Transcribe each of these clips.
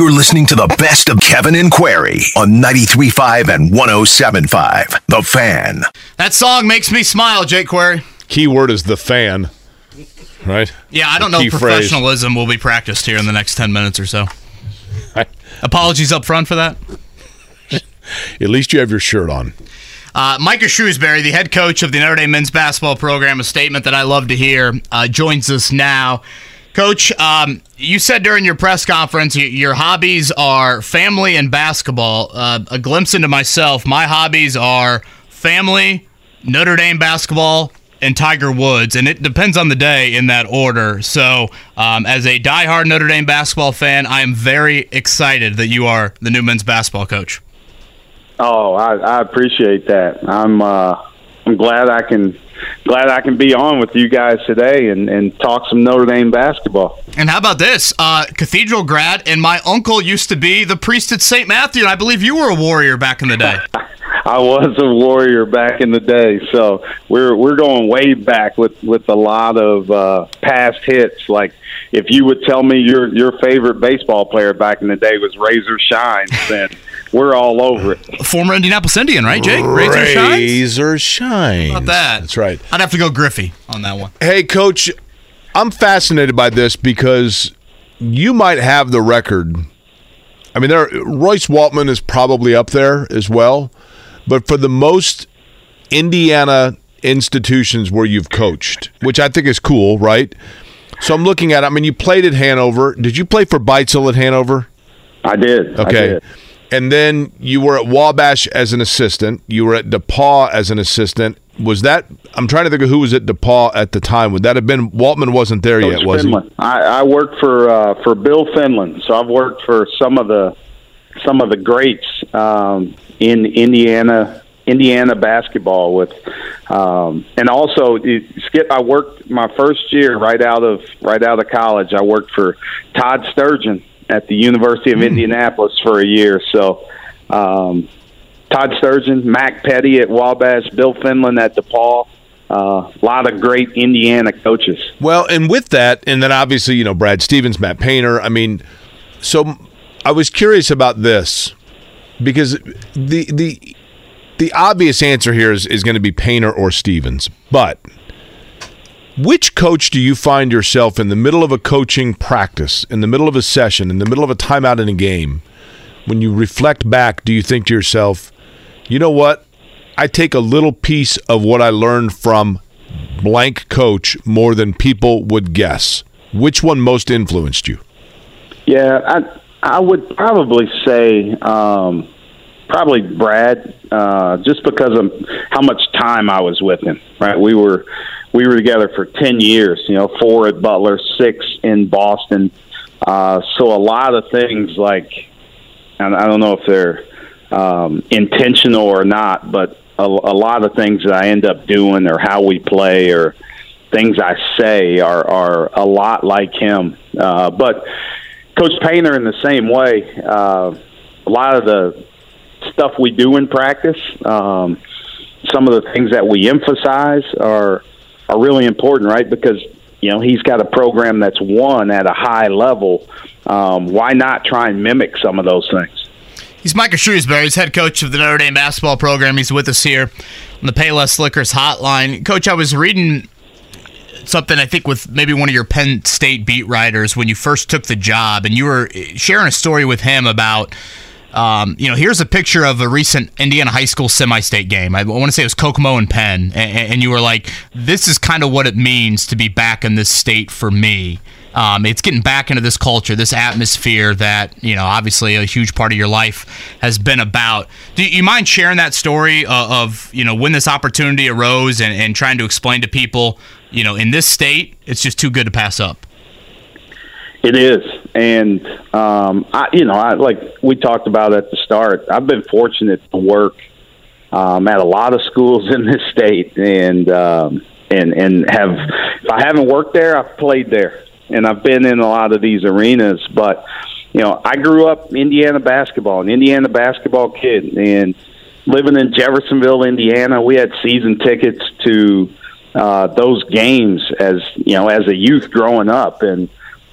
You're listening to the best of Kevin and Query on 93.5 and 107.5. The Fan. That song makes me smile, Jake Query. Key word is the fan, right? Yeah, I don't The know key if phrase. professionalism will be practiced here in the next 10 minutes or so. I- Apologies up front for that. At least you have your shirt on. Uh, Micah Shrewsberry, the head coach of the Notre Dame men's basketball program, a statement that I love to hear, uh, joins us now. Coach, um, you said during your press conference your hobbies are family and basketball. Uh, a glimpse into myself, my hobbies are family, Notre Dame basketball, and Tiger Woods, and it depends on the day in that order. So, um, as a diehard Notre Dame basketball fan, I am very excited that you are the new men's basketball coach. Oh, I, I appreciate that. I'm uh, I'm glad I can glad I can be on with you guys today and, and talk some Notre Dame basketball. And how about this? Uh, Cathedral grad, and my uncle used to be the priest at St. Matthew, and I believe you were a warrior back in the day. I was a warrior back in the day, so we're we're going way back with with a lot of uh, past hits. Like if you would tell me your your favorite baseball player back in the day was Razor Shines, then we're all over it. Former Indianapolis Indian, right, Jake? Razor Shines? Razor shines. How about that? That's right. I'd have to go Griffey on that one. Hey, coach, I'm fascinated by this because you might have the record. I mean, there Royce Waltman is probably up there as well, but for the most Indiana institutions where you've coached, which I think is cool, right? So I'm looking at. I mean, you played at Hanover. Did you play for Beitzel at Hanover? I did. I Okay. did. And then you were at Wabash as an assistant. You were at DePauw as an assistant. Was that? I'm trying to think of who was at DePauw at the time. Would that have been Waltman? Wasn't there Coach yet, was Fenlon. I, I worked for uh, for Bill Fenlon, so I've worked for some of the some of the greats um, in Indiana Indiana basketball with, um, and also Skip. I worked my first year right out of right out of college. I worked for Todd Sturgeon at the University of Indianapolis for a year. So. Um, Todd Sturgeon, Mac Petty at Wabash, Bill Fenlon at DePauw. A uh, lot of great Indiana coaches. Well, and with that, and then obviously you know Brad Stevens, Matt Painter. I mean, so I was curious about this because the the the obvious answer here is, is going to be Painter or Stevens, but. Which coach do you find yourself in the middle of a coaching practice, in the middle of a session, in the middle of a timeout in a game? When you reflect back, do you think to yourself, you know what? I take a little piece of what I learned from blank coach more than people would guess. Which one most influenced you? Yeah, I I would probably say um, probably Brad, uh, just because of how much time I was with him. Right, we were we were together for ten years. You know, four at Butler, six in Boston. Uh, so a lot of things like, and I don't know if they're um, intentional or not, but a, a lot of things that I end up doing or how we play or things I say are are a lot like him. Uh, but Coach Painter in the same way. Uh, a lot of the stuff we do in practice, um, some of the things that we emphasize are are really important, right? Because you know he's got a program that's won at a high level. Um, why not try and mimic some of those things? He's Micah Shrewsberry. He's head coach of the Notre Dame basketball program. He's with us here on the Payless Liquors hotline. Coach, I was reading something I think with maybe one of your Penn State beat writers when you first took the job, and you were sharing a story with him about. Um, you know, here's a picture of a recent Indiana high school semi-state game. I want to say it was Kokomo and Penn, and, and you were like, "This is kind of what it means to be back in this state for me." Um, it's getting back into this culture, this atmosphere that you know, obviously, a huge part of your life has been about. Do you mind sharing that story of, of you know when this opportunity arose and, and trying to explain to people, you know, in this state, it's just too good to pass up. It is, and um, I, you know, I like we talked about at the start. I've been fortunate to work um, at a lot of schools in this state, and um, and and have. If I haven't worked there, I've played there, and I've been in a lot of these arenas. But you know, I grew up Indiana basketball, an Indiana basketball kid, and living in Jeffersonville, Indiana, we had season tickets to uh, those games as you know as a youth growing up, and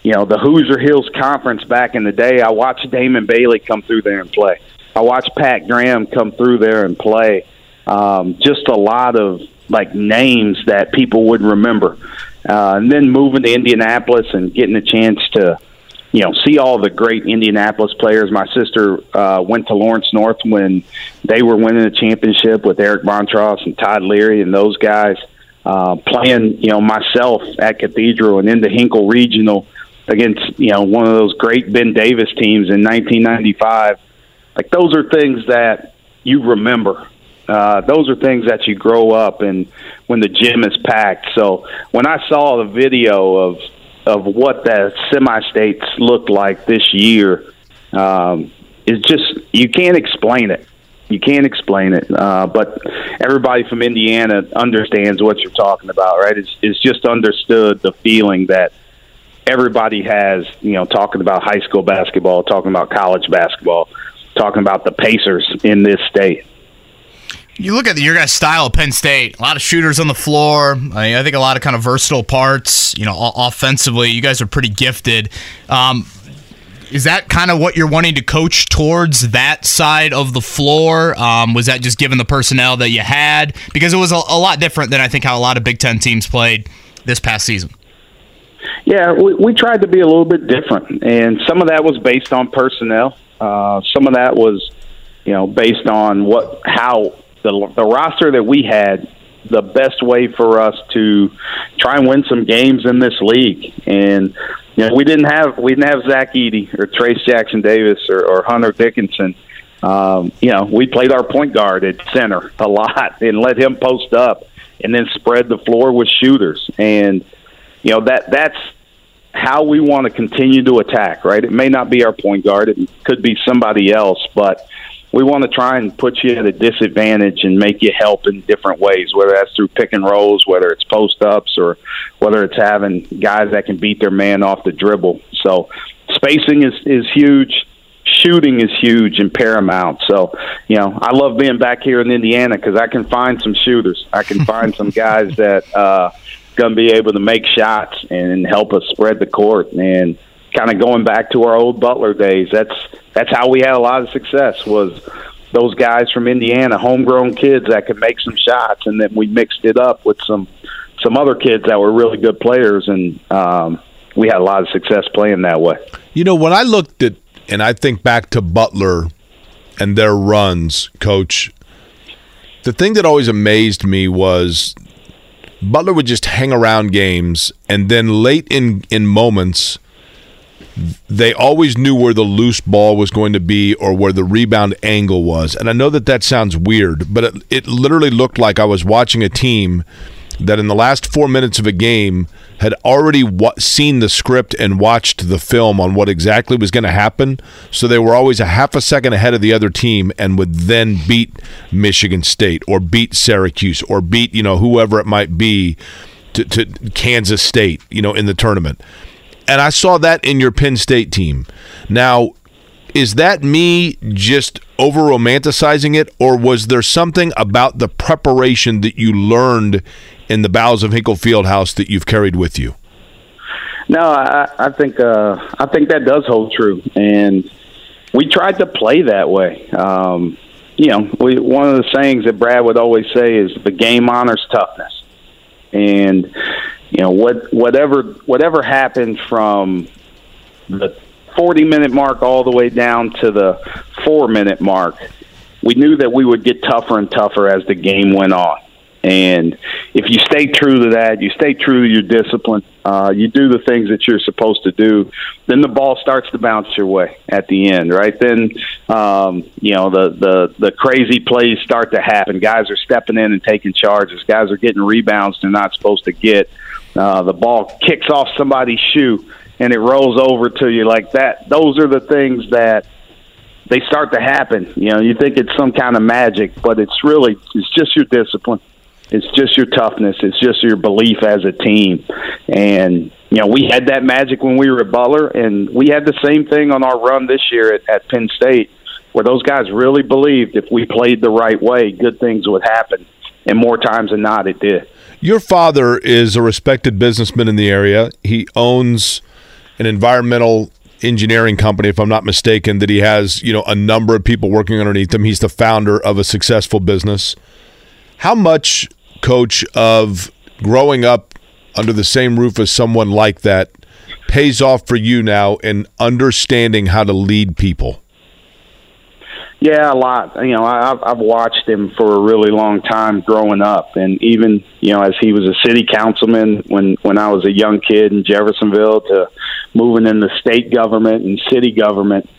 you know the Hoosier Hills Conference back in the day. I watched Damon Bailey come through there and play. I watched Pat Graham come through there and play. Um, just a lot of like names that people would remember. Uh, and then moving to Indianapolis and getting a chance to, you know, see all the great Indianapolis players. My sister uh, went to Lawrence North when they were winning a championship with Eric Montross and Todd Leary and those guys. Uh, playing, you know, myself at Cathedral and into Hinkle Regional against, you know, one of those great Ben Davis teams in 1995. Like those are things that you remember uh, those are things that you grow up and when the gym is packed. So when I saw the video of of what that semi states looked like this year, um, it's just you can't explain it. You can't explain it, uh, but everybody from Indiana understands what you're talking about, right? It's, it's just understood the feeling that everybody has, you know, talking about high school basketball, talking about college basketball, talking about the Pacers in this state. You look at your guys' style at Penn State. A lot of shooters on the floor. I, I think a lot of kind of versatile parts. You know, offensively, you guys are pretty gifted. Um, is that kind of what you're wanting to coach towards that side of the floor? Um, was that just given the personnel that you had? Because it was a, a, lot different than I think how a lot of Big Ten teams played this past season. Yeah, we, we tried to be a little bit different, and some of that was based on personnel. Uh, some of that was, you know, based on what how the the roster that we had, the best way for us to try and win some games in this league. And you know, we didn't have we didn't have Zach Edey or Trayce Jackson Davis or, or Hunter Dickinson. Um, you know, we played our point guard at center a lot and let him post up and then spread the floor with shooters. And you know that that's how we want to continue to attack. Right? It may not be our point guard; it could be somebody else, but we want to try and put you at a disadvantage and make you help in different ways, whether that's through pick and rolls, whether it's post ups, or whether it's having guys that can beat their man off the dribble. So spacing is is huge. Shooting is huge and paramount. So, you know, I love being back here in Indiana because I can find some shooters. I can find some guys that uh, going to be able to make shots and help us spread the court. And kind of going back to our old Butler days. That's that's how we had a lot of success was those guys from Indiana, homegrown kids that could make some shots, and then we mixed it up with some some other kids that were really good players, and um, we had a lot of success playing that way. You know, when I looked at and I think back to Butler and their runs, Coach, the thing that always amazed me was Butler would just hang around games, and then late in in moments they always knew where the loose ball was going to be or where the rebound angle was. And I know that that sounds weird, but it, it literally looked like I was watching a team that in the last four minutes of a game had already wa- seen the script and watched the film on what exactly was going to happen. So they were always a half a second ahead of the other team and would then beat Michigan State or beat Syracuse or beat, you know, whoever it might be to, to Kansas State, you know, in the tournament. And I saw that in your Penn State team. Now, is that me just over romanticizing it, or was there something about the preparation that you learned in the bowels of Hinkle Fieldhouse that you've carried with you? No, I, I think uh, I think that does hold true, and we tried to play that way. Um, you know, we, one of the sayings that Brad would always say is the game honors toughness, and you know what whatever whatever happened from the 40 minute mark all the way down to the 4 minute mark we knew that we would get tougher and tougher as the game went on and if you stay true to that, you stay true to your discipline, uh, you do the things that you're supposed to do, then the ball starts to bounce your way at the end, right? Then, um, you know, the, the, the crazy plays start to happen. Guys are stepping in and taking charges. Guys are getting rebounds they're not supposed to get. Uh, the ball kicks off somebody's shoe and it rolls over to you like that. Those are the things that they start to happen. You know, you think it's some kind of magic, but it's really it's just your discipline. It's just your toughness. It's just your belief as a team. And, you know, we had that magic when we were at Butler, and we had the same thing on our run this year at, at Penn State, where those guys really believed if we played the right way, good things would happen. And more times than not, it did. Your father is a respected businessman in the area. He owns an environmental engineering company, if I'm not mistaken, that he has, you know, a number of people working underneath him. He's the founder of a successful business. How much, coach, of growing up under the same roof as someone like that pays off for you now in understanding how to lead people? Yeah, a lot. You know, I've, I've watched him for a really long time growing up, and even you know, as he was a city councilman when when I was a young kid in Jeffersonville, to moving in the state government and city government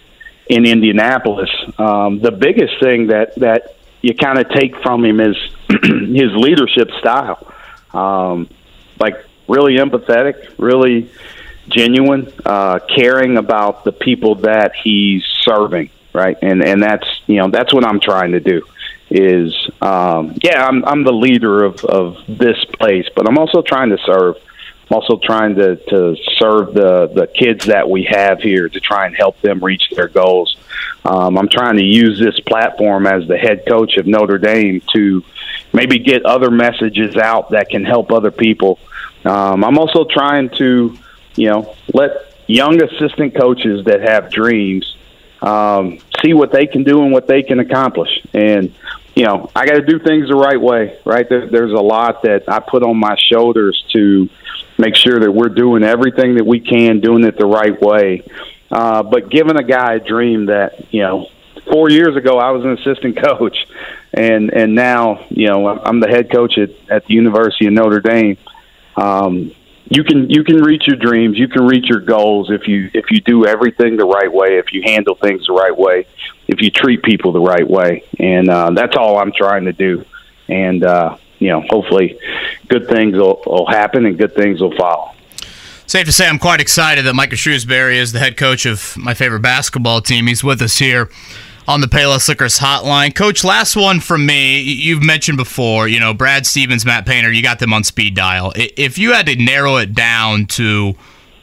in Indianapolis. Um, the biggest thing that that you kind of take from him is his leadership style, um, like really empathetic, really genuine, uh, caring about the people that he's serving right? And and that's you know that's what I'm trying to do. Is um, yeah, I'm I'm the leader of of this place, but I'm also trying to serve. I'm also trying to to serve the the kids that we have here to try and help them reach their goals. Um, I'm trying to use this platform as the head coach of Notre Dame to maybe get other messages out that can help other people. Um, I'm also trying to, you know, let young assistant coaches that have dreams um, see what they can do and what they can accomplish. And you know, I got to do things the right way. Right there, there's a lot that I put on my shoulders to make sure that we're doing everything that we can, doing it the right way. Uh, but giving a guy a dream that you know, four years ago I was an assistant coach, and and now you know I'm the head coach at at the University of Notre Dame. Um, you can you can reach your dreams you can reach your goals if you if you do everything the right way if you handle things the right way if you treat people the right way and uh, that's all i'm trying to do and uh, you know hopefully good things will, will happen and good things will follow Safe to say, I'm quite excited that Micah Shrewsberry is the head coach of my favorite basketball team. He's with us here on the Payless Liquors hotline. Coach, last one from me. You've mentioned before, you know, Brad Stevens, Matt Painter, you got them on speed dial. If you had to narrow it down to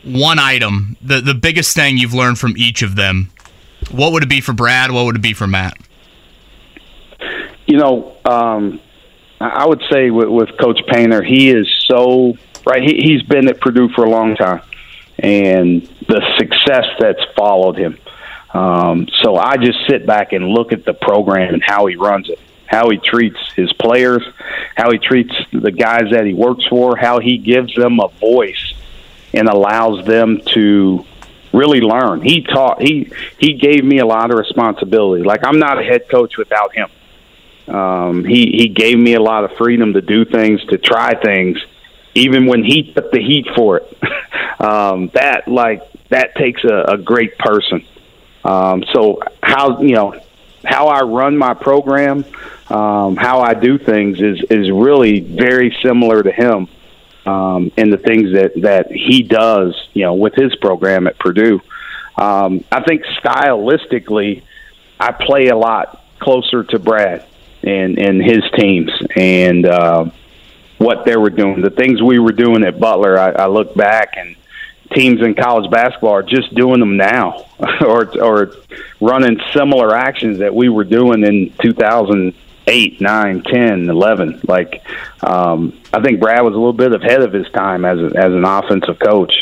one item, the, the biggest thing you've learned from each of them, what would it be for Brad? What would it be for Matt? You know, um, I would say with, with Coach Painter, he is so right. He, he's been at Purdue for a long time, and the success that's followed him um, so I just sit back and look at the program and how he runs it, how he treats his players, how he treats the guys that he works for, how he gives them a voice and allows them to really learn. He taught he he gave me a lot of responsibility. Like I'm not a head coach without him. Um, he he gave me a lot of freedom to do things, to try things, even when he took the heat for it. um, that like that takes a, a great person. Um, so how you know how I run my program, um, how I do things is is really very similar to him, um, and the things that that he does, you know, with his program at Purdue. Um, I think stylistically, I play a lot closer to Brad and and his teams and uh, what they were doing. The things we were doing at Butler, I, I look back and teams in college basketball are just doing them now or or running similar actions that we were doing in 2008 9 10 11 like um, i think brad was a little bit ahead of his time as, a, as an offensive coach.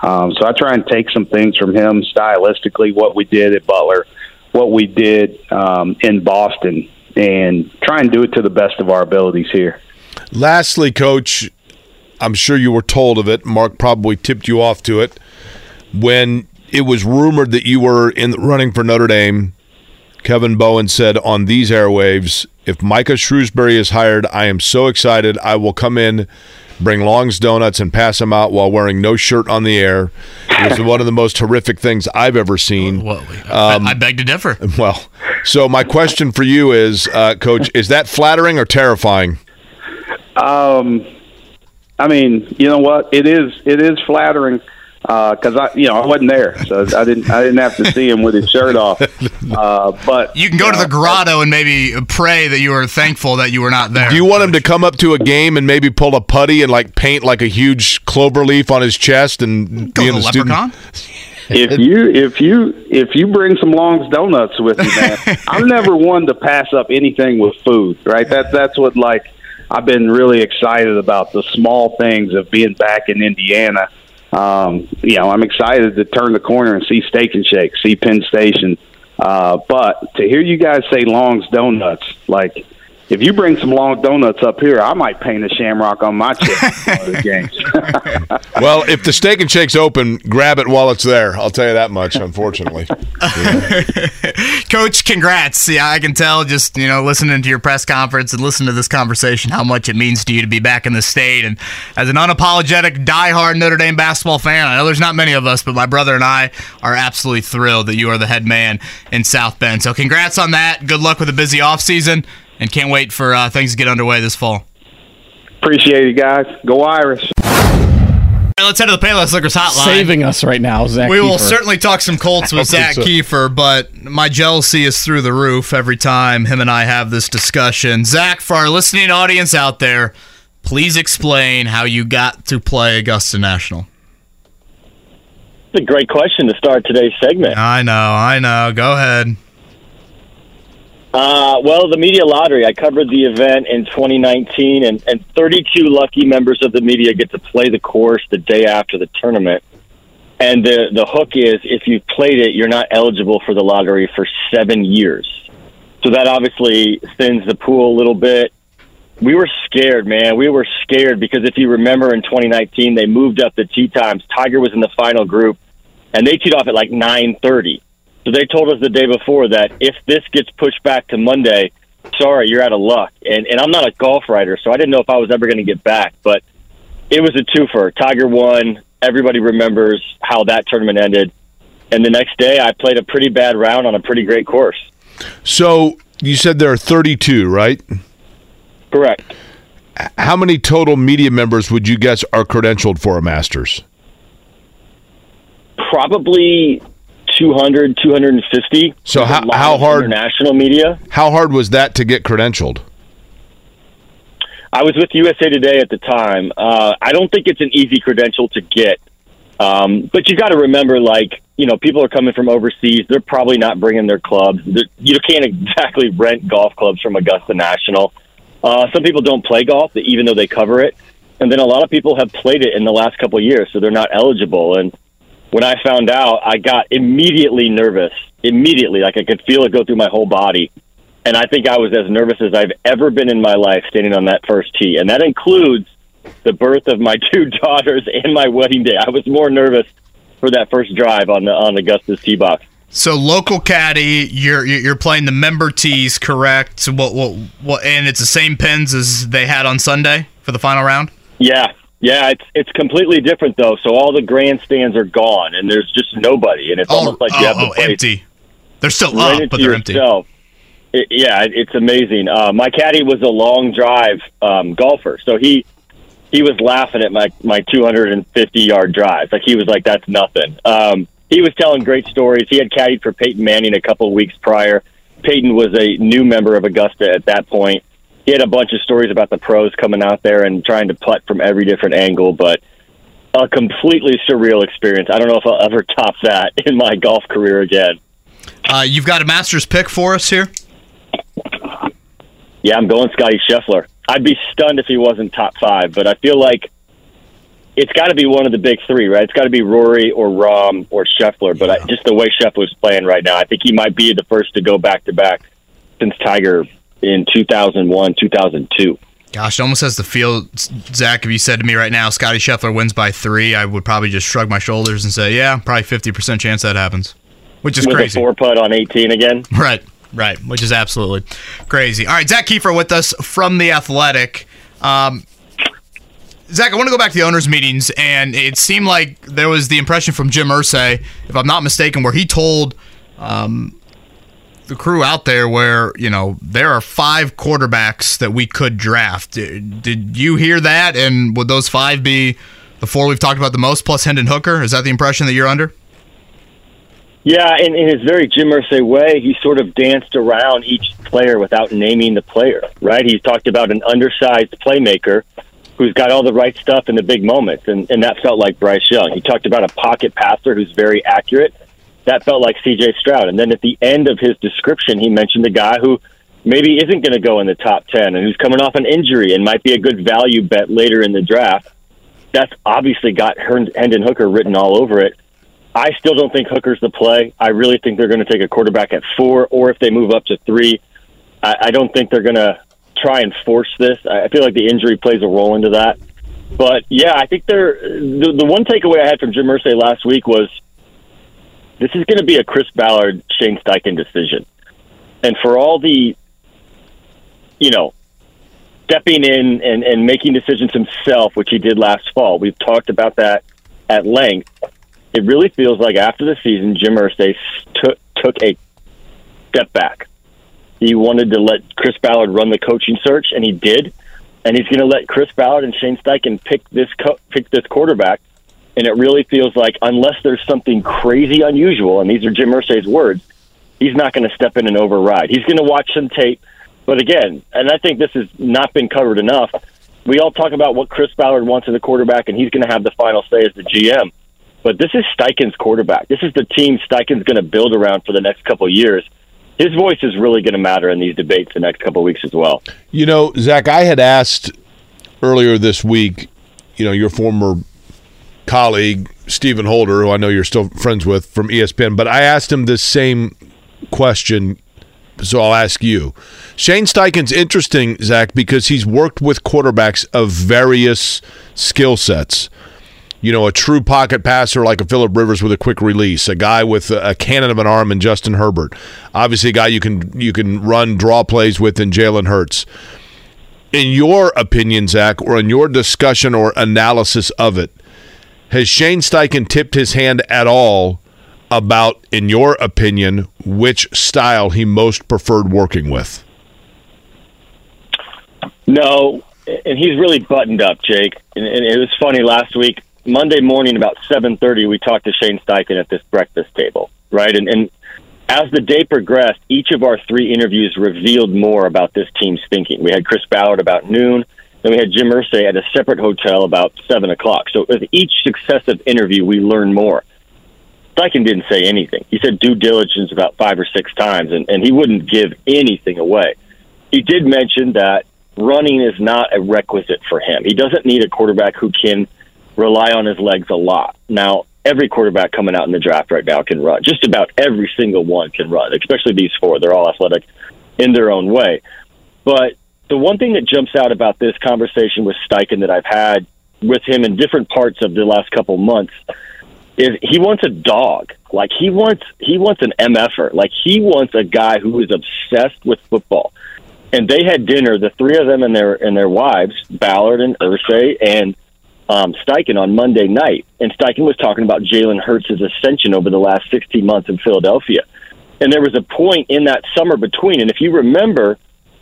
Um, so i try and take some things from him stylistically what we did at butler what we did um, in boston and try and do it to the best of our abilities here lastly coach I'm sure you were told of it. Mark probably tipped you off to it. When it was rumored that you were in the running for Notre Dame, Kevin Bowen said on these airwaves, if Micah Shrewsberry is hired, I am so excited. I will come in, bring Long's Donuts, and pass them out while wearing no shirt on the air. It was one of the most horrific things I've ever seen. Well, um, I, I, beg to differ. Well, so my question for you is, uh, Coach, is that flattering or terrifying? Um, I mean, you know what? It is it is flattering because uh, I, you know, I wasn't there, so I didn't I didn't have to see him with his shirt off. Uh, but you can go you to the grotto and maybe pray that you were thankful that you were not there. Do you want him to come up to a game and maybe pull a Puddy and like paint like a huge clover leaf on his chest and go be in the leprechaun? If you if you if you bring some Long's donuts with you, man, I'm never one to pass up anything with food. Right? That that's what like I've been really excited about the small things of being back in Indiana um, you know, I'm excited to turn the corner and see Steak and Shake, see Penn Station. Uh, but to hear you guys say Long's Donuts, like if you bring some long donuts up here, I might paint a shamrock on my chest the games. Well, if the steak and shake's open, grab it while it's there. I'll tell you that much. Unfortunately, Coach, congrats. Yeah, I can tell just, you know, listening to your press conference and listening to this conversation how much it means to you to be back in the state. And as an unapologetic, diehard Notre Dame basketball fan, I know there's not many of us, but my brother and I are absolutely thrilled that you are the head man in South Bend. So congrats on that. Good luck with a busy offseason, and can't wait for uh, things to get underway this fall. Appreciate you guys. Go Irish. All right, let's head to the Payless Liquors hotline. saving us right now, Zach. We will certainly talk some Colts with Zach so. Keefer, but my jealousy is through the roof every time him and I have this discussion. Zach, for our listening audience out there, please explain how you got to play Augusta National. It's a great question to start today's segment. I know, I know. Go ahead. Uh, well, the media lottery. I covered the event in 2019, and, and 32 lucky members of the media get to play the course the day after the tournament. And the the hook is, if you've played it, you're not eligible for the lottery for seven years. So that obviously thins the pool a little bit. We were scared, man. We were scared because if you remember in 2019, they moved up the tee times. Tiger was in the final group, and they teed off at like 9:30. So they told us the day before that if this gets pushed back to Monday, sorry, you're out of luck. And and I'm not a golf writer, so I didn't know if I was ever going to get back. But it was a twofer. Tiger won. Everybody remembers how that tournament ended. And the next day, I played a pretty bad round on a pretty great course. so you said there are 32, right? Correct. How many total media members would you guess are credentialed for a Masters? Probably 200, 250. So how- how hard- International media. How hard was that to get credentialed? I was with USA Today at the time. Uh, I don't think it's an easy credential to get, um, but you got to remember, like you know, people are coming from overseas. They're probably not bringing their clubs. They're, you can't exactly rent golf clubs from Augusta National. Uh, some people don't play golf, even though they cover it, and then a lot of people have played it in the last couple of years, so they're not eligible. And when I found out, I got immediately nervous. Immediately, like I could feel it go through my whole body and I think I was as nervous as I've ever been in my life standing on that first tee, and that includes the birth of my two daughters and my wedding day. I was more nervous for that first drive on the on Augusta's tee box. So local caddy, you're you're playing the member tees, correct? What what what? And it's the same pins as they had on Sunday for the final round. Yeah, yeah, it's it's completely different though. So all the grandstands are gone, and there's just nobody, and it's almost like you have oh, to empty. They're still right up, but they're empty. yourself. It, yeah, it, it's amazing. Uh, my caddy was a long drive um, golfer, so he he was laughing at my my 250 yard drives. Like he was like, "That's nothing." Um, he was telling great stories. He had caddied for Peyton Manning a couple of weeks prior. Peyton was a new member of Augusta at that point. He had a bunch of stories about the pros coming out there and trying to putt from every different angle, but a completely surreal experience. I don't know if I'll ever top that in my golf career again. Uh, you've got a Masters pick for us here. Yeah, I'm going Scotty Scheffler. I'd be stunned if he wasn't top five, but I feel like it's got to be one of the big three, right? It's got to be Rory or Rahm or Scheffler. But I, just the way Scheffler's playing right now, I think he might be the first to go back to back since Tiger in 2001, 2002. Gosh, it almost has the feel, Zach. If you said to me right now, Scotty Scheffler wins by three, I would probably just shrug my shoulders and say, "Yeah, probably fifty percent chance that happens," which is With crazy. a four putt on 18 again. Right, right, which is absolutely crazy. All right, Zak Keefer with us from the Athletic. Um, Zach, I want to go back to the owners' meetings, and it seemed like there was the impression from Jim Irsay, if I'm not mistaken, where he told um, the crew out there where you know there are five quarterbacks that we could draft. Did, did you hear that? And would those five be the four we've talked about the most, plus Hendon Hooker? Is that the impression that you're under? Yeah, in, in his very Jim Irsay way, he sort of danced around each player without naming the player, right? He talked about an undersized playmaker who's got all the right stuff in the big moments, and, and that felt like Bryce Young. He talked about a pocket passer who's very accurate. That felt like C.J. Stroud. And then at the end of his description, he mentioned a guy who maybe isn't going to go in the top 10 and who's coming off an injury and might be a good value bet later in the draft. that's obviously got Hendon Hooker written all over it. I still don't think Hooker's the play. I really think they're going to take a quarterback at four, or if they move up to three, I, I don't think they're going to try and force this. I feel like the injury plays a role into that. But yeah, I think they're the, the one takeaway I had from Jim Irsay last week was this is going to be a Chris Ballard Shane Steichen decision, and for all the you know stepping in and, and making decisions himself, which he did last fall. We've talked about that at length. It really feels like after the season, Jim Irsay took took a step back. He wanted to let Chris Ballard run the coaching search, and he did. And he's going to let Chris Ballard and Shane Steichen pick this co- pick this quarterback. And it really feels like, unless there's something crazy unusual, and these are Jim Irsay's words, he's not going to step in and override. He's going to watch some tape but again, and I think this has not been covered enough. We all talk about what Chris Ballard wants in a quarterback, and he's going to have the final say as the GM. But this is Steichen's quarterback. This is the team Steichen's going to build around for the next couple of years. His voice is really going to matter in these debates the next couple of weeks as well. You know, Zach, I had asked earlier this week, you know, your former colleague, Stephen Holder, who I know you're still friends with from ESPN, but I asked him this same question so I'll ask you. Shane Steichen's interesting, Zach, because he's worked with quarterbacks of various skill sets. You know, a true pocket passer like a Philip Rivers with a quick release, a guy with a cannon of an arm in Justin Herbert. Obviously, a guy you can you can run draw plays with in Jalen Hurts. In your opinion, Zach, or in your discussion or analysis of it, has Shane Steichen tipped his hand at all about, in your opinion, which style he most preferred working with? No, and he's really buttoned up, Jake. And, and it was funny last week, Monday morning about seven thirty, we talked to Shane Steichen at this breakfast table, right? And, and as the day progressed, each of our three interviews revealed more about this team's thinking. We had Chris Ballard about noon. Then we had Jim Irsay at a separate hotel about seven o'clock. So with each successive interview, we learned more. Steichen didn't say anything. He said due diligence about five or six times, and, and he wouldn't give anything away. He did mention that running is not a requisite for him. He doesn't need a quarterback who can rely on his legs a lot. Now, every quarterback coming out in the draft right now can run. Just about every single one can run, especially these four. They're all athletic in their own way. But the one thing that jumps out about this conversation with Steichen that I've had with him in different parts of the last couple months is he wants a dog. Like he wants he wants an MFer. Like he wants a guy who is obsessed with football. And they had dinner, the three of them and their and their wives, Ballard and Irsay and um, Steichen on Monday night. And Steichen was talking about Jalen Hurts' ascension over the last 16 months in Philadelphia. And there was a point in that summer between. And if you remember,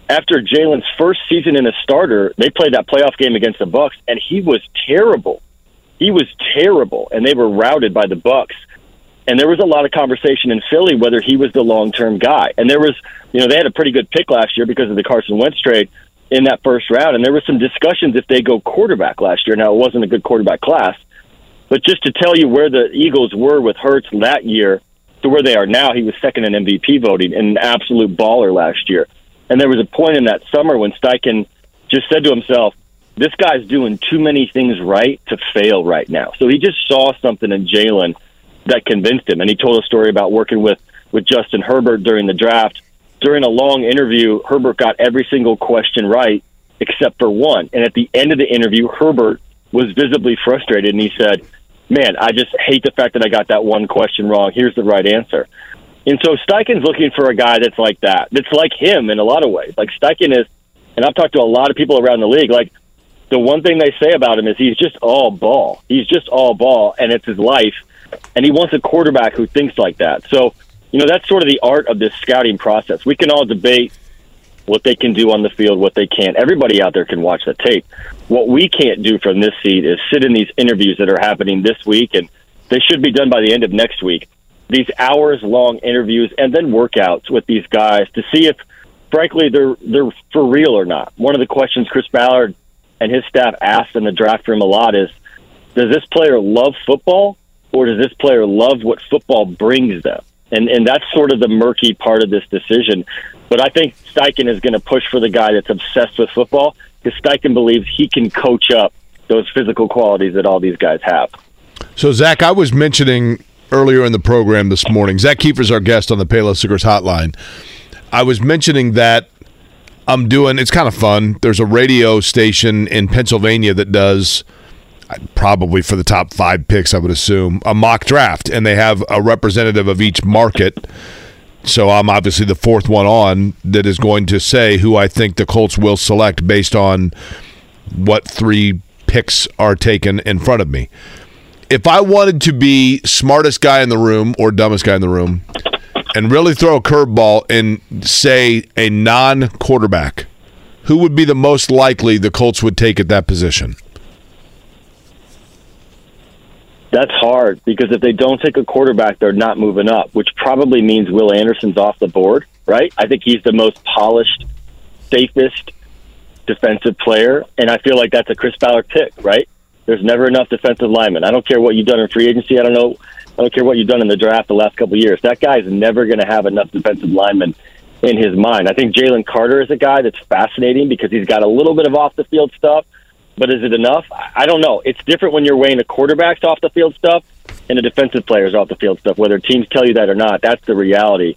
after Jalen's first season in a starter, they played that playoff game against the Bucs, and he was terrible he was terrible, and they were routed by the Bucs. And there was a lot of conversation in Philly whether he was the long term guy. And there was, you know, they had a pretty good pick last year because of the Carson Wentz trade in that first round. And there were some discussions if they go quarterback last year. Now it wasn't a good quarterback class, but just to tell you where the Eagles were with Hurts that year to where they are now, he was second in MVP voting and an absolute baller last year. And there was a point in that summer when Steichen just said to himself, this guy's doing too many things right to fail right now. So he just saw something in Jalen that convinced him. And he told a story about working with, with Justin Herbert during the draft. During a long interview, Herbert got every single question right except for one. And at the end of the interview, Herbert was visibly frustrated and he said, Man, I just hate the fact that I got that one question wrong. Here's the right answer. And so Steichen's looking for a guy that's like that, that's like him in a lot of ways. Like Steichen is, and I've talked to a lot of people around the league, like the one thing they say about him is he's just all ball. He's just all ball, and it's his life. And he wants a quarterback who thinks like that. So, you know, that's sort of the art of this scouting process. We can all debate what they can do on the field, what they can't. Everybody out there can watch the tape. What we can't do from this seat is sit in these interviews that are happening this week, and they should be done by the end of next week. These hours long interviews and then workouts with these guys to see if, frankly, they're they're for real or not. One of the questions Chris Ballard and his staff asked in the draft room a lot is, does this player love football or does this player love what football brings them? And and that's sort of the murky part of this decision. But I think Steichen is going to push for the guy that's obsessed with football because Steichen believes he can coach up those physical qualities that all these guys have. So, Zach, I was mentioning earlier in the program this morning, Zak Keefer's our guest on the Payless Liquors Hotline. I was mentioning that I'm doing, it's kind of fun. There's a radio station in Pennsylvania that does uh, probably for the top five picks, I would assume, a mock draft, and they have a representative of each market. So I'm obviously the fourth one on that is going to say who I think the Colts will select based on what three picks are taken in front of me. If I wanted to be smartest guy in the room or dumbest guy in the room and really throw a curveball and say a non quarterback, who would be the most likely the Colts would take at that position? That's hard because if they don't take a quarterback, they're not moving up, which probably means Will Anderson's off the board, right? I think he's the most polished, safest defensive player, and I feel like that's a Chris Ballard pick, right? There's never enough defensive linemen. I don't care what you've done in free agency. I don't know. I don't care what you've done in the draft the last couple of years. That guy's never going to have enough defensive linemen in his mind. I think Jalen Carter is a guy that's fascinating because he's got a little bit of off the field stuff, but is it enough? I don't know. It's different when you're weighing a quarterback's off the field stuff and a defensive player's off the field stuff. Whether teams tell you that or not, that's the reality.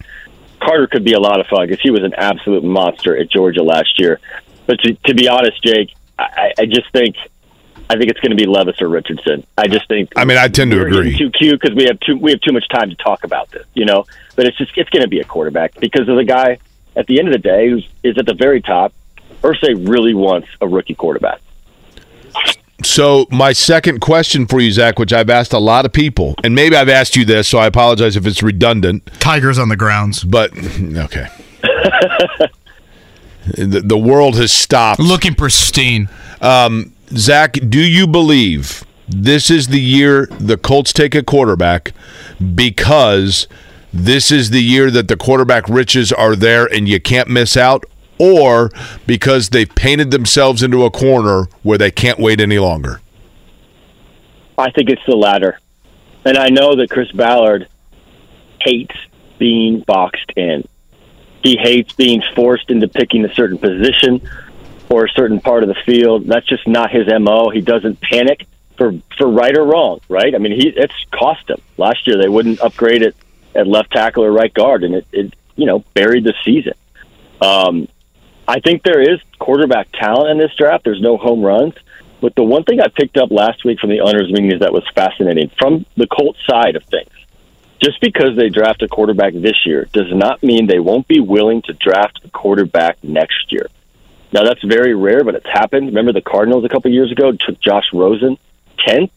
Carter could be a lot of fun because he was an absolute monster at Georgia last year. But to, to be honest, Jake, I, I just think I think it's going to be Levis or Richardson. I just think. I mean, I tend to agree. Too cute because we have too we have too much time to talk about this, you know. But it's just it's going to be a quarterback because of the guy at the end of the day who's at the very top. Irsay really wants a rookie quarterback. So my second question for you, Zach, which I've asked a lot of people, and maybe I've asked you this, so I apologize if it's redundant. Tigers on the grounds, but okay. the, the world has stopped. Looking pristine. Um, Zach, do you believe this is the year the Colts take a quarterback because this is the year that the quarterback riches are there and you can't miss out? Or because they've painted themselves into a corner where they can't wait any longer? I think it's the latter. And I know that Chris Ballard hates being boxed in. He hates being forced into picking a certain position or a certain part of the field. That's just not his mo. He doesn't panic for for right or wrong. Right? I mean, he it's cost him last year. They wouldn't upgrade it at left tackle or right guard, and it, it you know buried the season. Um, I think there is quarterback talent in this draft. There's no home runs. But the one thing I picked up last week from the owners' meeting is that was fascinating from the Colts side of things. Just because they draft a quarterback this year does not mean they won't be willing to draft a quarterback next year. Now that's very rare, but it's happened. Remember the Cardinals a couple years ago took Josh Rosen, tenth.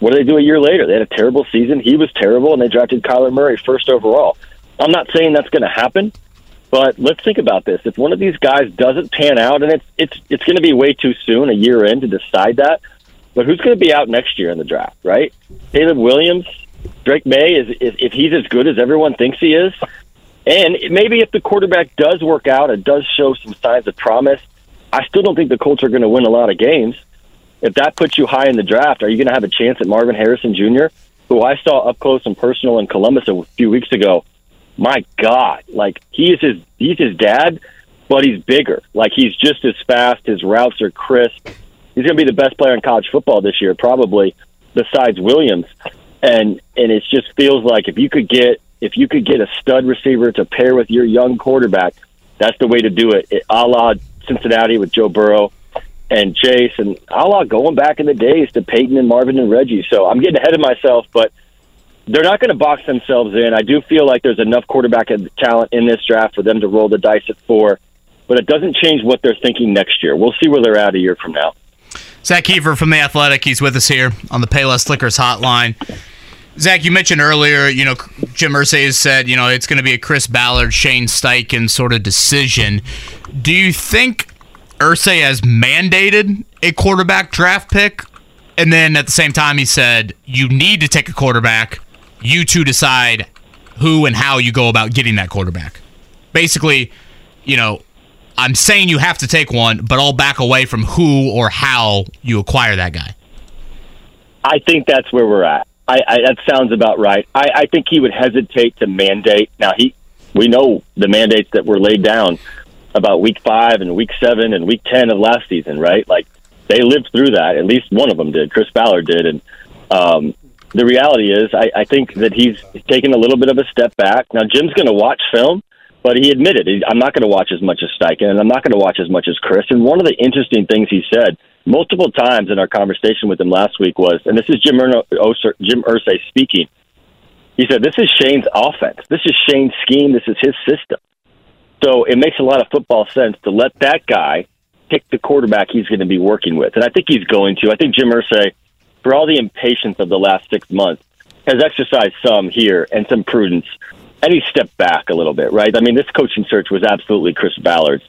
What did they do a year later? They had a terrible season. He was terrible, and they drafted Kyler Murray first overall. I'm not saying that's going to happen, but let's think about this. If one of these guys doesn't pan out, and it's it's it's going to be way too soon, a year in, to decide that. But who's going to be out next year in the draft, right? Caleb Williams, Drake Maye is, is if he's as good as everyone thinks he is, and maybe if the quarterback does work out and does show some signs of promise, I still don't think the Colts are going to win a lot of games. If that puts you high in the draft, are you going to have a chance at Marvin Harrison Jr., who I saw up close and personal in Columbus a few weeks ago? My God, like he is his he's his dad, but he's bigger. Like he's just as fast. His routes are crisp. He's going to be the best player in college football this year, probably besides Williams. And and it just feels like if you could get if you could get a stud receiver to pair with your young quarterback, that's the way to do it. it a la Cincinnati with Joe Burrow and Chase, and a la going back in the days to Peyton and Marvin and Reggie. So I'm getting ahead of myself, but they're not going to box themselves in. I do feel like there's enough quarterback talent in this draft for them to roll the dice at four, but it doesn't change what they're thinking next year. We'll see where they're at a year from now. Zak Keefer from The Athletic. He's with us here on the Payless Liquors hotline. Zach, you mentioned earlier, you know, Jim Irsay has said, you know, it's going to be a Chris Ballard, Shane Steichen sort of decision. Do you think Irsay has mandated a quarterback draft pick? And then at the same time, he said, you need to take a quarterback. You two decide who and how you go about getting that quarterback. Basically, you know, I'm saying you have to take one, but I'll back away from who or how you acquire that guy. I think that's where we're at. I, I, that sounds about right. I, I think he would hesitate to mandate. Now he, we know the mandates that were laid down about week five and week seven and week ten of last season, right? Like they lived through that. At least one of them did. Chris Ballard did, and um, the reality is, I, I think that he's taken a little bit of a step back. Now, Jim's going to watch film, but he admitted, I'm not going to watch as much as Steichen, and I'm not going to watch as much as Chris. And one of the interesting things he said multiple times in our conversation with him last week was, and this is Jim, Erno, oh, Jim Irsay speaking, he said, This is Shane's offense. This is Shane's scheme. This is his system. So it makes a lot of football sense to let that guy pick the quarterback he's going to be working with. And I think he's going to. I think Jim Irsay, for all the impatience of the last six months, has exercised some here and some prudence. And he stepped back a little bit, right? I mean, this coaching search was absolutely Chris Ballard's.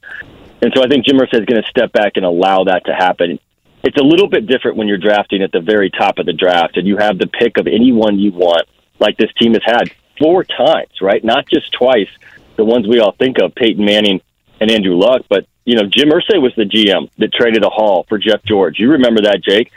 And so I think Jim Irsay is going to step back and allow that to happen. It's a little bit different when you're drafting at the very top of the draft and you have the pick of anyone you want, like this team has had four times, right? Not just twice, the ones we all think of, Peyton Manning and Andrew Luck, but you know, Jim Irsay was the GM that traded a haul for Jeff George. You remember that, Jake?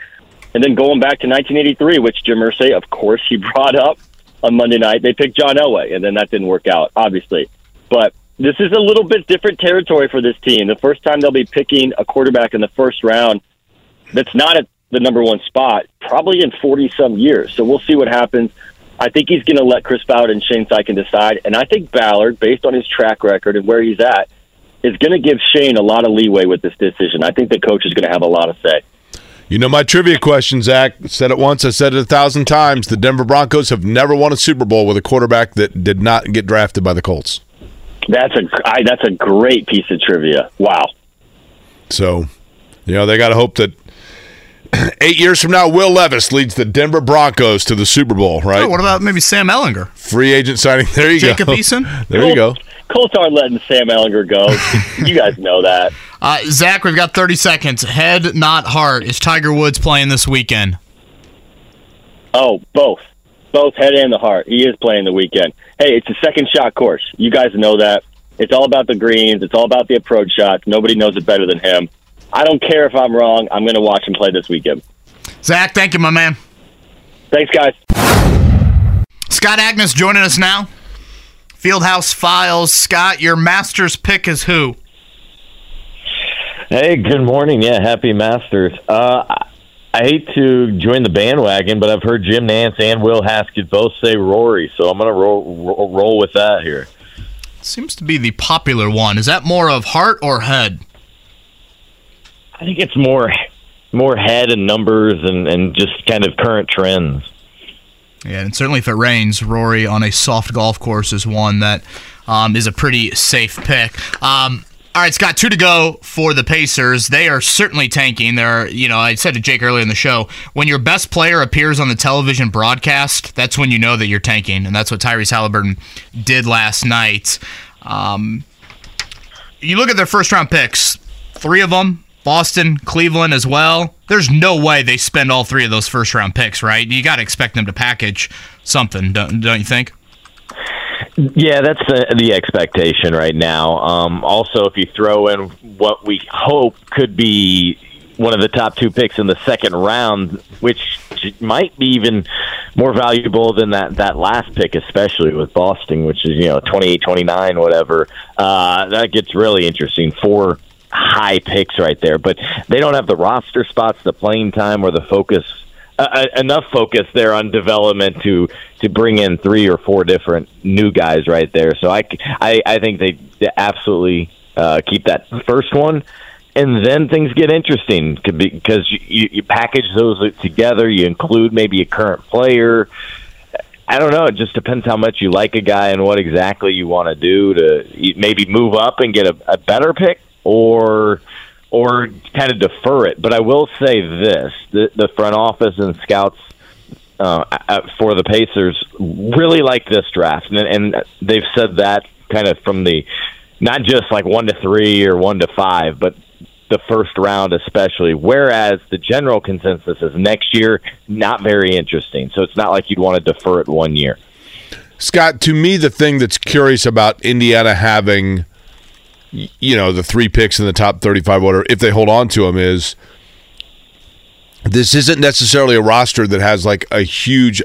And then going back to 1983, which Jim Irsay, of course, he brought up on Monday night, they picked John Elway, and then that didn't work out, obviously. But this is a little bit different territory for this team. The first time they'll be picking a quarterback in the first round that's not at the number one spot, probably in 40 some years. So we'll see what happens. I think he's going to let Chris Ballard and Shane Steichen decide. And I think Ballard, based on his track record and where he's at, is going to give Shane a lot of leeway with this decision. I think the coach is going to have a lot of say. You know my trivia question, Zach. Said it once, I said it a thousand times. The Denver Broncos have never won a Super Bowl with a quarterback that did not get drafted by the Colts. That's a I, that's a great piece of trivia. Wow. So, you know, they got to hope that eight years from now, Will Levis leads the Denver Broncos to the Super Bowl, right? Oh, what about maybe Sam Ehlinger? Free agent signing. There you Jacob go. Jacob Eason? There you go. Colts aren't letting Sam Ehlinger go. you guys know that. Uh, Zach, we've got 30 seconds. Head, not heart. Is Tiger Woods playing this weekend? Oh, both. Both head and the heart. He is playing the weekend. Hey, it's a second shot course. You guys know that. It's all about the greens. It's all about the approach shots. Nobody knows it better than him. I don't care if I'm wrong. I'm going to watch him play this weekend. Zach, thank you, my man. Thanks, guys. Scott Agness joining us now. Fieldhouse Files. Scott, your Masters pick is who? Hey, good morning. Yeah, happy Masters. Uh, I hate to join the bandwagon, but I've heard Jim Nantz and Will Haskett both say Rory, so I'm going to roll, roll with that here. Seems to be the popular one. Is that more of heart or head? I think it's more more head and numbers and, and just kind of current trends. Yeah, and certainly if it rains, Rory on a soft golf course is one that um, is a pretty safe pick. Um, all right, Scott, two to go for the Pacers. They are certainly tanking. They're, you know, I said to Jake earlier in the show, when your best player appears on the television broadcast, that's when you know that you're tanking, and that's what Tyrese Haliburton did last night. Um, you look at their first round picks, three of them Boston, Cleveland as well. There's no way they spend all three of those first round picks, right? You got to expect them to package something, don't, don't you think? Yeah, that's the, the expectation right now. Um, also, if you throw in what we hope could be one of the top two picks in the second round, which might be even more valuable than that, that last pick, especially with Boston, which is, you know, 28, 29, whatever. Uh, that gets really interesting. Four high picks right there, but they don't have the roster spots, the playing time, or the focus. Uh, uh, enough focus there on development to to bring in three or four different new guys right there. So I, I, I think they, absolutely uh, keep that first one, and then things get interesting because you, you package those together. You include maybe a current player. I don't know. It just depends how much you like a guy and what exactly you want to do to maybe move up and get a, a better pick or or kind of defer it. But I will say this: the, the front office and scouts uh, for the Pacers really like this draft, and, and they've said that kind of from the not just like one to three or one to five, but the first round especially. Whereas the general consensus is next year not very interesting. So it's not like you'd want to defer it one year. Scott, to me, the thing that's curious about Indiana having you know the three picks in the top 35 whatever if they hold on to them is this isn't necessarily a roster that has like a huge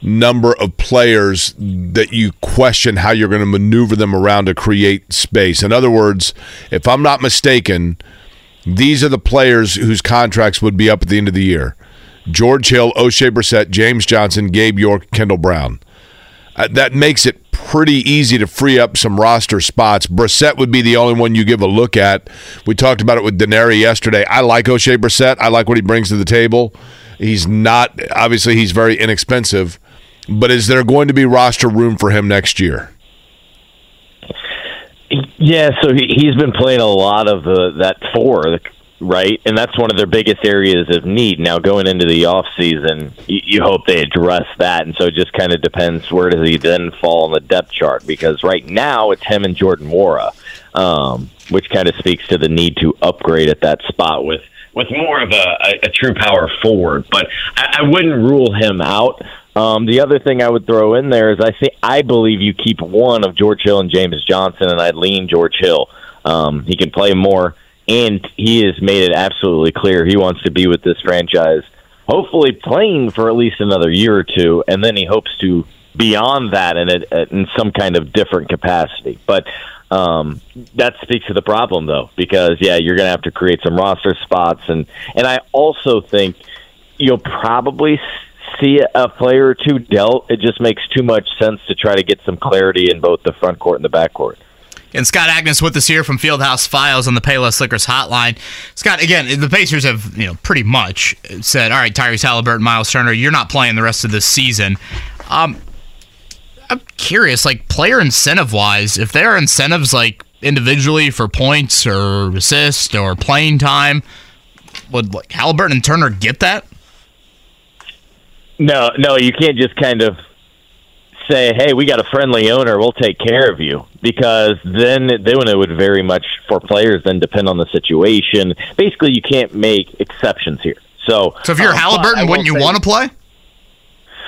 number of players that you question how you're going to maneuver them around to create space in other words if i'm not mistaken these are the players whose contracts would be up at the end of the year: George Hill, Oshae Brissett, James Johnson, Gabe York, Kendall Brown. Uh, that makes it pretty easy to free up some roster spots. Brissett would be the only one you give a look at. We talked about it with Denari yesterday. I like Oshae Brissett. I like what he brings to the table. He's not obviously he's very inexpensive, but is there going to be roster room for him next year? Yeah, so he, he's been playing a lot of the that four, right? And that's one of their biggest areas of need. Now, going into the off season, you, you hope they address that, and so it just kind of depends where does he then fall on the depth chart? Because right now it's him and Jordan Nwora, um, which kind of speaks to the need to upgrade at that spot with with more of a, a, a true power forward. But I, I wouldn't rule him out. Um, the other thing I would throw in there is I think I believe you keep one of George Hill and James Johnson, and I'd lean George Hill. Um, he can play more and he has made it absolutely clear he wants to be with this franchise, hopefully playing for at least another year or two, and then he hopes to beyond that in a, in some kind of different capacity. But um, that speaks to the problem, though, because yeah, you're going to have to create some roster spots, and and I also think you'll probably see a player or two dealt. It just makes too much sense to try to get some clarity in both the front court and the back court. And Scott Agness with us here from Fieldhouse Files on the Payless Liquors hotline. Scott, again, the Pacers have you know pretty much said, all right, Tyrese Haliburton, Miles Turner, you're not playing the rest of this season. Um, I'm curious, like player incentive wise, if there are incentives like individually for points or assist or playing time, would like Haliburton and Turner get that? No, no, you can't just kind of say, "Hey, we got a friendly owner. We'll take care of you," because then then it would very much for players then depend on the situation. Basically, you can't make exceptions here. So, so if you're um, Haliburton, wouldn't you want to play?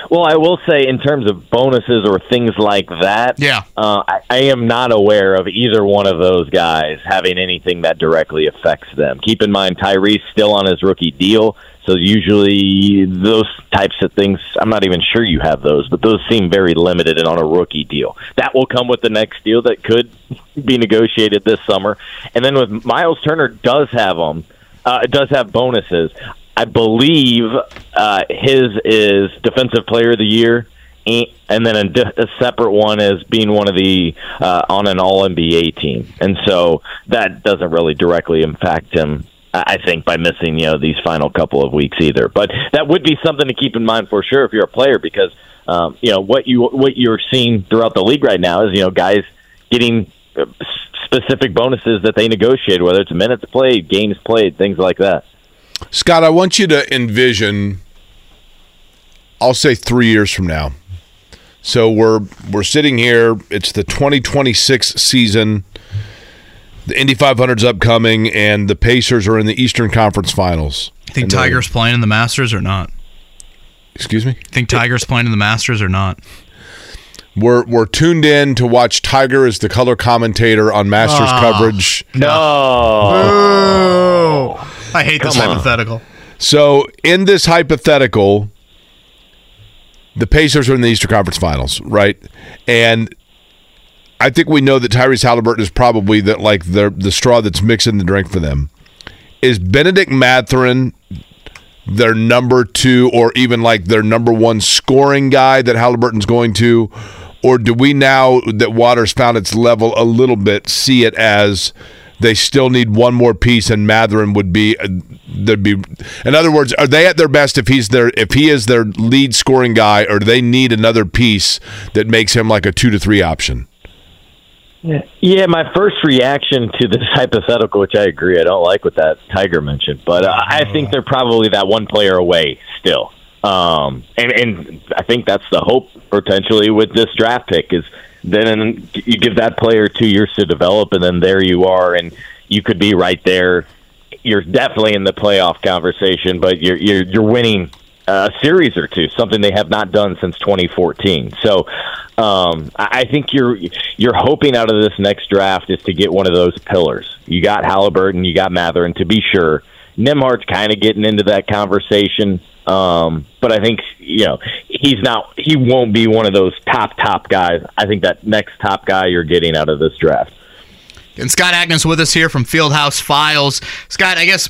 Well, I will say in terms of bonuses or things like that, yeah, uh, I, I am not aware of either one of those guys having anything that directly affects them. Keep in mind, Tyrese still on his rookie deal, so usually those types of things, I'm not even sure you have those, but those seem very limited and on a rookie deal. That will come with the next deal that could be negotiated this summer. And then with Miles Turner does have them, uh, it does have bonuses. I believe uh, his is Defensive Player of the Year, and then a, a separate one is being one of the uh, on an All NBA team, and so that doesn't really directly impact him. I think by missing you know these final couple of weeks either, but that would be something to keep in mind for sure if you're a player because um, you know what you what you're seeing throughout the league right now is you know guys getting uh, specific bonuses that they negotiate, whether it's minutes played, games played, things like that. Scott, I want you to envision, I'll say three years from now. So we're we're sitting here. It's the 2026 season. The Indy 500's upcoming, and the Pacers are in the Eastern Conference Finals. You think Tiger's playing in the Masters or not? Excuse me. Think Tiger's playing in the Masters or not? We're we're tuned in to watch Tiger as the color commentator on Masters oh, coverage. No. I hate Come this on. hypothetical. So, in this hypothetical, the Pacers are in the Eastern Conference Finals, right? And I think we know that Tyrese Haliburton is probably the like the the straw that's mixing the drink for them. Is Bennedict Mathurin their number two or even like their number one scoring guy that Haliburton's going to? Or do we now that Water's found its level a little bit see it as they still need one more piece, and Mathurin would be uh, there'd be. In other words, are they at their best if he's their if he is their lead scoring guy, or do they need another piece that makes him like a two to three option? Yeah, my first reaction to this hypothetical, which I agree, I don't like what that Tiger mentioned, but uh, I think they're probably that one player away still. Um, and, and I think that's the hope potentially with this draft pick is then you give that player two years to develop, and then there you are, and you could be right there. You're definitely in the playoff conversation, but you're you're, you're winning a series or two, something they have not done since 2014. So um, I think you're you're hoping out of this next draft is to get one of those pillars. You got Haliburton, you got Mathurin, to be sure. Nembhard's kind of getting into that conversation. Um, but I think you know he's not. He won't be one of those top top guys. I think that next top guy you're getting out of this draft. And Scott Agness with us here from Fieldhouse Files. Scott, I guess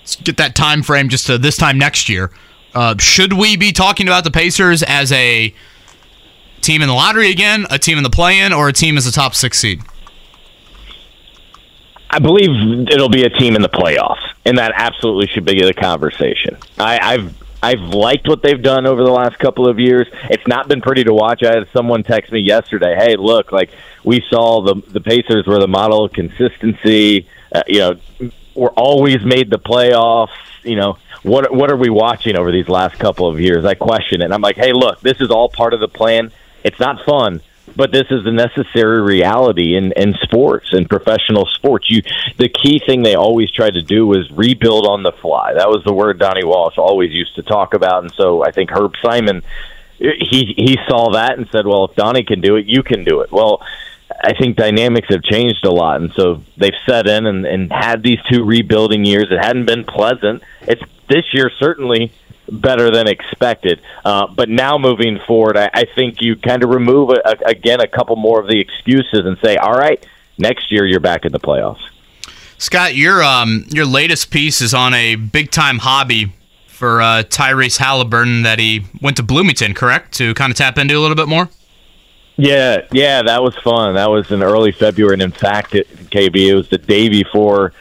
let's get that time frame just to this time next year. Uh, should we be talking about the Pacers as a team in the lottery again, a team in the play-in, or a team as a top six seed? I believe it'll be a team in the playoffs, and that absolutely should be the conversation. I, I've I've liked what they've done over the last couple of years. It's not been pretty to watch. I had someone text me yesterday, "Hey, look, like we saw the the Pacers were the model of consistency. Uh, you know, we're always made the playoffs. You know, what what are we watching over these last couple of years?" I question it. And I'm like, "Hey, look, this is all part of the plan. It's not fun, but this is the necessary reality in, in sports and professional sports. You, the key thing they always tried to do was rebuild on the fly. That was the word Donnie Walsh always used to talk about, and so I think Herb Simon he he saw that and said, "Well, if Donnie can do it, you can do it." Well. I think dynamics have changed a lot, and so they've set in and, and had these two rebuilding years. It hadn't been pleasant. It's this year certainly better than expected. Uh, but now moving forward, I, I think you kind of remove a, a, again a couple more of the excuses and say, all right, next year you're back in the playoffs. Scott, your um your latest piece is on a big time hobby for uh, Tyrese Haliburton that he went to Bloomington, correct, to kind of tap into a little bit more. Yeah, yeah, that was fun. That was in early February, and in fact, it, KB, it was the day before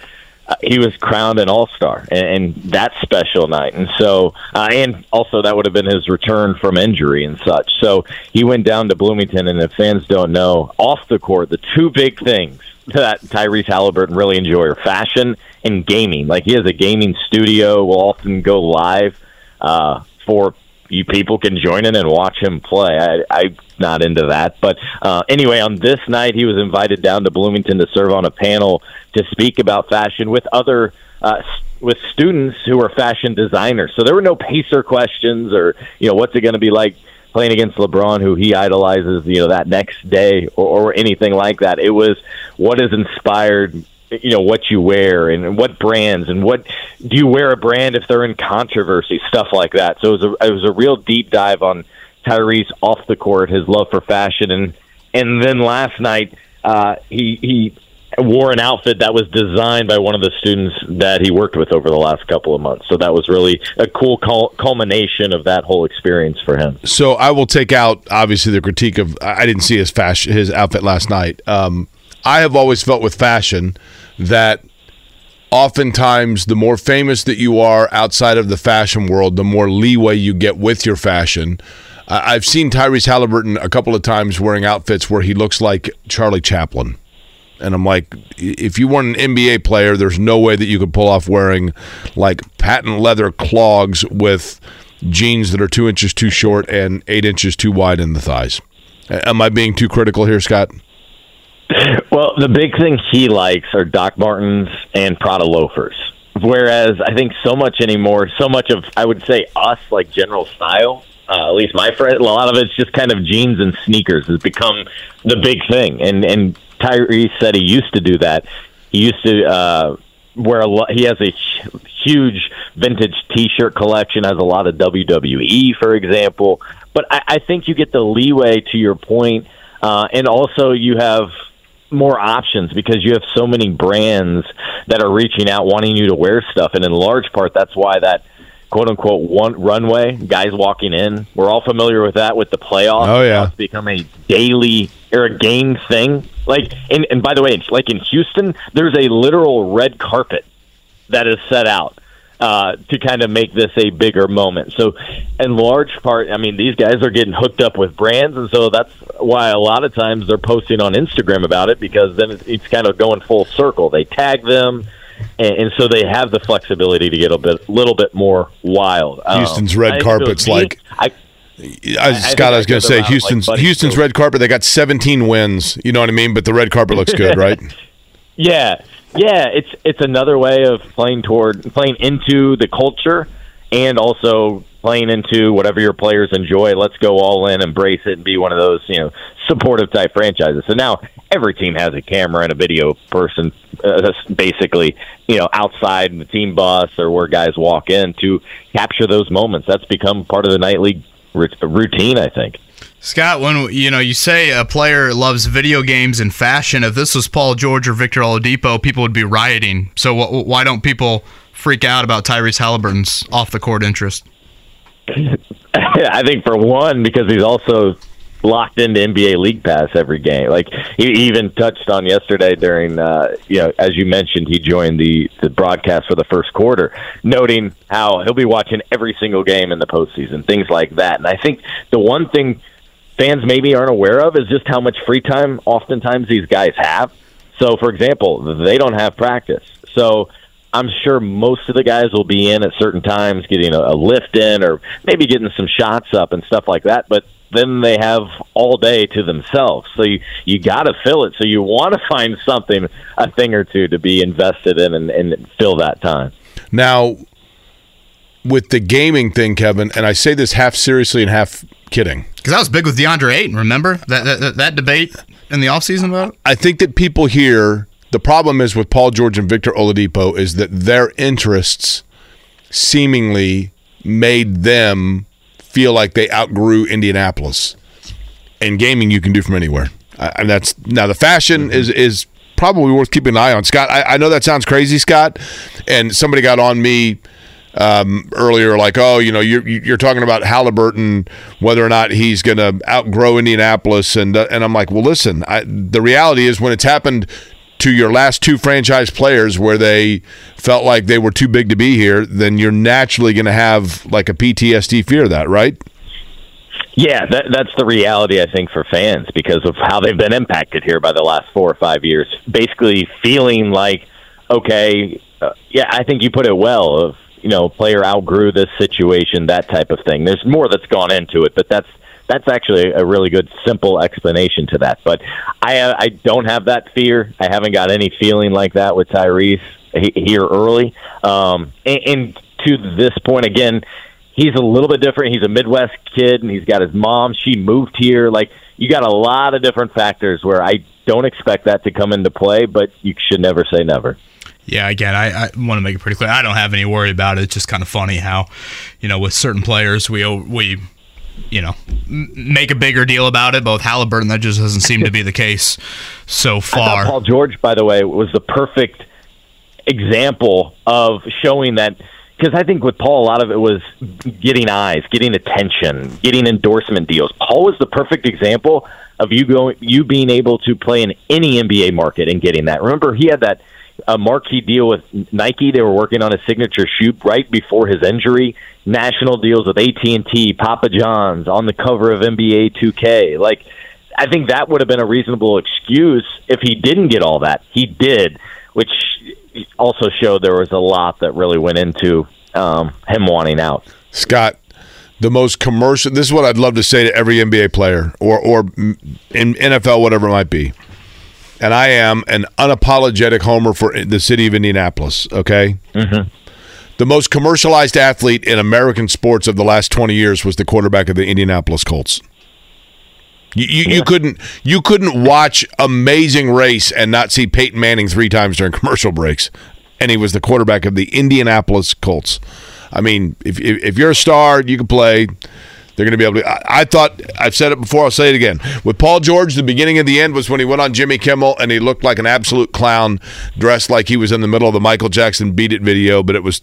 uh, he was crowned an All Star, and, and that special night. And so, uh, and also that would have been his return from injury and such. So he went down to Bloomington, and if fans don't know, off the court, the two big things that Tyrese Haliburton really enjoy are fashion and gaming. Like he has a gaming studio, will often go live uh, for you people can join in and watch him play. I, I'm not into that, but uh, anyway, on this night, he was invited down to Bloomington to serve on a panel to speak about fashion with other uh, with students who are fashion designers. So there were no pacer questions or you know what's it going to be like playing against LeBron, who he idolizes, you know, that next day or, or anything like that. It was what has inspired you know what you wear and what brands and what do you wear a brand if they're in controversy? Stuff like that. So it was a, it was a real deep dive on Tyrese off the court his love for fashion. And and then last night uh he he wore an outfit that was designed by one of the students that he worked with over the last couple of months. So that was really a cool cul- culmination of that whole experience for him. So I will take out obviously the critique of I didn't see his fashion his outfit last night. Um, I have always felt with fashion that oftentimes the more famous that you are outside of the fashion world, the more leeway you get with your fashion. I've seen Tyrese Haliburton a couple of times wearing outfits where he looks like Charlie Chaplin. And I'm like, if you weren't an NBA player, there's no way that you could pull off wearing like patent leather clogs with jeans that are two inches too short and eight inches too wide in the thighs. Am I being too critical here, Scott? Well, the big thing he likes are Doc Martens and Prada loafers. Whereas I think so much anymore, so much of I would say us like general style. Uh, at least my friend, a lot of it's just kind of jeans and sneakers has become the big thing. And and Tyrese said he used to do that. He used to uh, wear a lot. He has a huge vintage T-shirt collection. Has a lot of WWE, for example. But I, I think you get the leeway to your point, uh, and also you have more options because you have so many brands that are reaching out wanting you to wear stuff. And in large part that's why that quote unquote one runway guys walking in we're all familiar with that with the playoffs. Oh, yeah. It's become a daily or a game thing. Like and, and by the way like in Houston there's a literal red carpet that is set out uh, to kind of make this a bigger moment. So, in large part, I mean, these guys are getting hooked up with brands, and so that's why a lot of times they're posting on Instagram about it because then it's, it's kind of going full circle. They tag them, and, and so they have the flexibility to get a bit, little bit more wild. Um, Houston's red I carpet's like- I, I, Scott, I was going to say like Houston's Buddy Houston's red carpet. They got 17 wins. You know what I mean? But the red carpet looks good, right? Yeah, yeah. It's it's another way of playing toward playing into the culture, and also playing into whatever your players enjoy. Let's go all in, embrace it, and be one of those you know supportive type franchises. So now every team has a camera and a video person, uh, basically you know outside the team bus or where guys walk in to capture those moments. That's become part of the nightly routine. I think. Scott, when you know you say a player loves video games and fashion, if this was Paul George or Victor Oladipo, people would be rioting. So wh- why don't people freak out about Tyrese Haliburton's off the court interest? I think for one, because he's also locked into NBA League Pass every game. Like he even touched on yesterday during, uh, you know, as you mentioned, he joined the the broadcast for the first quarter, noting how he'll be watching every single game in the postseason, things like that. And I think the one thing fans maybe aren't aware of is just how much free time oftentimes these guys have. So, for example, they don't have practice, so. I'm sure most of the guys will be in at certain times, getting a, lift in, or maybe getting some shots up and stuff like that. But then they have all day to themselves. So you you got to fill it. So you want to find something, a thing or two, to be invested in and, and fill that time. Now, with the gaming thing, Kevin, and I say this half seriously and half kidding. Because I was big with DeAndre Ayton. Remember that that, that, debate in the offseason about it? I think that people here, the problem is with Paul George and Victor Oladipo is that their interests seemingly made them feel like they outgrew Indianapolis. And gaming you can do from anywhere. And that's now the fashion mm-hmm. is is probably worth keeping an eye on. Scott, I, I know that sounds crazy, Scott, and somebody got on me um, earlier, like, oh, you know, you're you're talking about Haliburton, whether or not he's going to outgrow Indianapolis, and uh, and I'm like, well, listen, I, the reality is when it's happened to your last two franchise players where they felt like they were too big to be here, then you're naturally going to have like a PTSD fear of that, right? Yeah, that, that's the reality, I think, for fans because of how they've been impacted here by the last four or five years. Basically, feeling like, okay, uh, yeah, I think you put it well. Of you know, player outgrew this situation, that type of thing. There's more that's gone into it, but that's that's actually a really good, simple explanation to that. But I uh, I don't have that fear. I haven't got any feeling like that with Tyrese here early. Um, and, and to this point, again, he's a little bit different. He's a Midwest kid, and he's got his mom. She moved here. Like you got a lot of different factors where I don't expect that to come into play, but you should never say never. Yeah, again, I, I want to make it pretty clear. I don't have any worry about it. It's just kind of funny how, you know, with certain players, we we, you know, make a bigger deal about it. But with Haliburton, that just doesn't seem to be the case so far. Paul George, by the way, was the perfect example of showing that because I think with Paul, a lot of it was getting eyes, getting attention, getting endorsement deals. Paul was the perfect example of you going, you being able to play in any NBA market and getting that. Remember, he had that a marquee deal with Nike. They were working on a signature shoe right before his injury. National deals with AT and T, Papa John's, on the cover of NBA 2K. Like, I think that would have been a reasonable excuse if he didn't get all that. He did, which also showed there was a lot that really went into um, him wanting out. Scott, the most commercial. This is what I'd love to say to every NBA player or or in NFL, whatever it might be. And I am an unapologetic homer for the city of Indianapolis. Okay. Mm-hmm. The most commercialized athlete in American sports of the last twenty years was the quarterback of the Indianapolis Colts. You, you, yeah. you, couldn't you couldn't watch Amazing Race and not see Peyton Manning three times during commercial breaks, and he was the quarterback of the Indianapolis Colts. I mean, if if, if you're a star, you can play. They're going to be able to. I, I, thought I've said it before. I'll say it again. With Paul George, the beginning and the end was when he went on Jimmy Kimmel and he looked like an absolute clown, dressed like he was in the middle of the Michael Jackson "Beat It" video. But it was,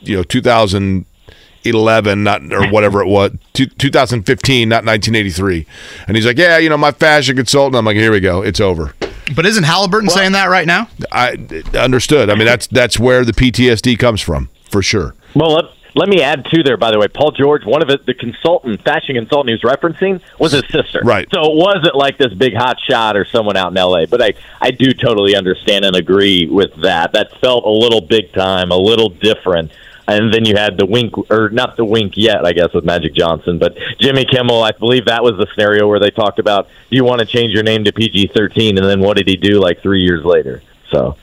you know, 2011, not or whatever it was, 2015, not 1983. And he's like, "Yeah, you know, my fashion consultant." I'm like, "Here we go, it's over." But isn't Haliburton well, saying that right now? I understood. I mean, that's that's where the PTSD comes from, for sure. Well, let, me add to there. By the way, Paul George, one of it, the consultant, fashion consultant he was referencing, was his sister. Right. So it wasn't like this big hot shot or someone out in L.A. But I I do totally understand and agree with that. That felt a little big time, a little different and then you had the wink, or not the wink yet, I guess, with Magic Johnson, but Jimmy Kimmel. I believe that was the scenario where they talked about, do you want to change your name to PG thirteen? And then what did he do like three years later? So,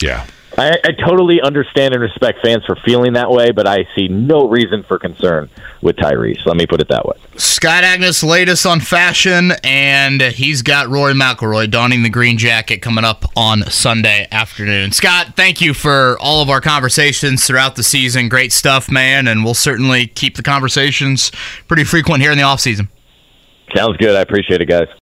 yeah. I, I totally understand and respect fans for feeling that way, but I see no reason for concern with Tyrese. Let me put it that way. Scott Agness latest on fashion, and he's got Rory McIlroy donning the green jacket coming up on Sunday afternoon. Scott, thank you for all of our conversations throughout the season. Great stuff, man, and we'll certainly keep the conversations pretty frequent here in the off season. Sounds good. I appreciate it, guys.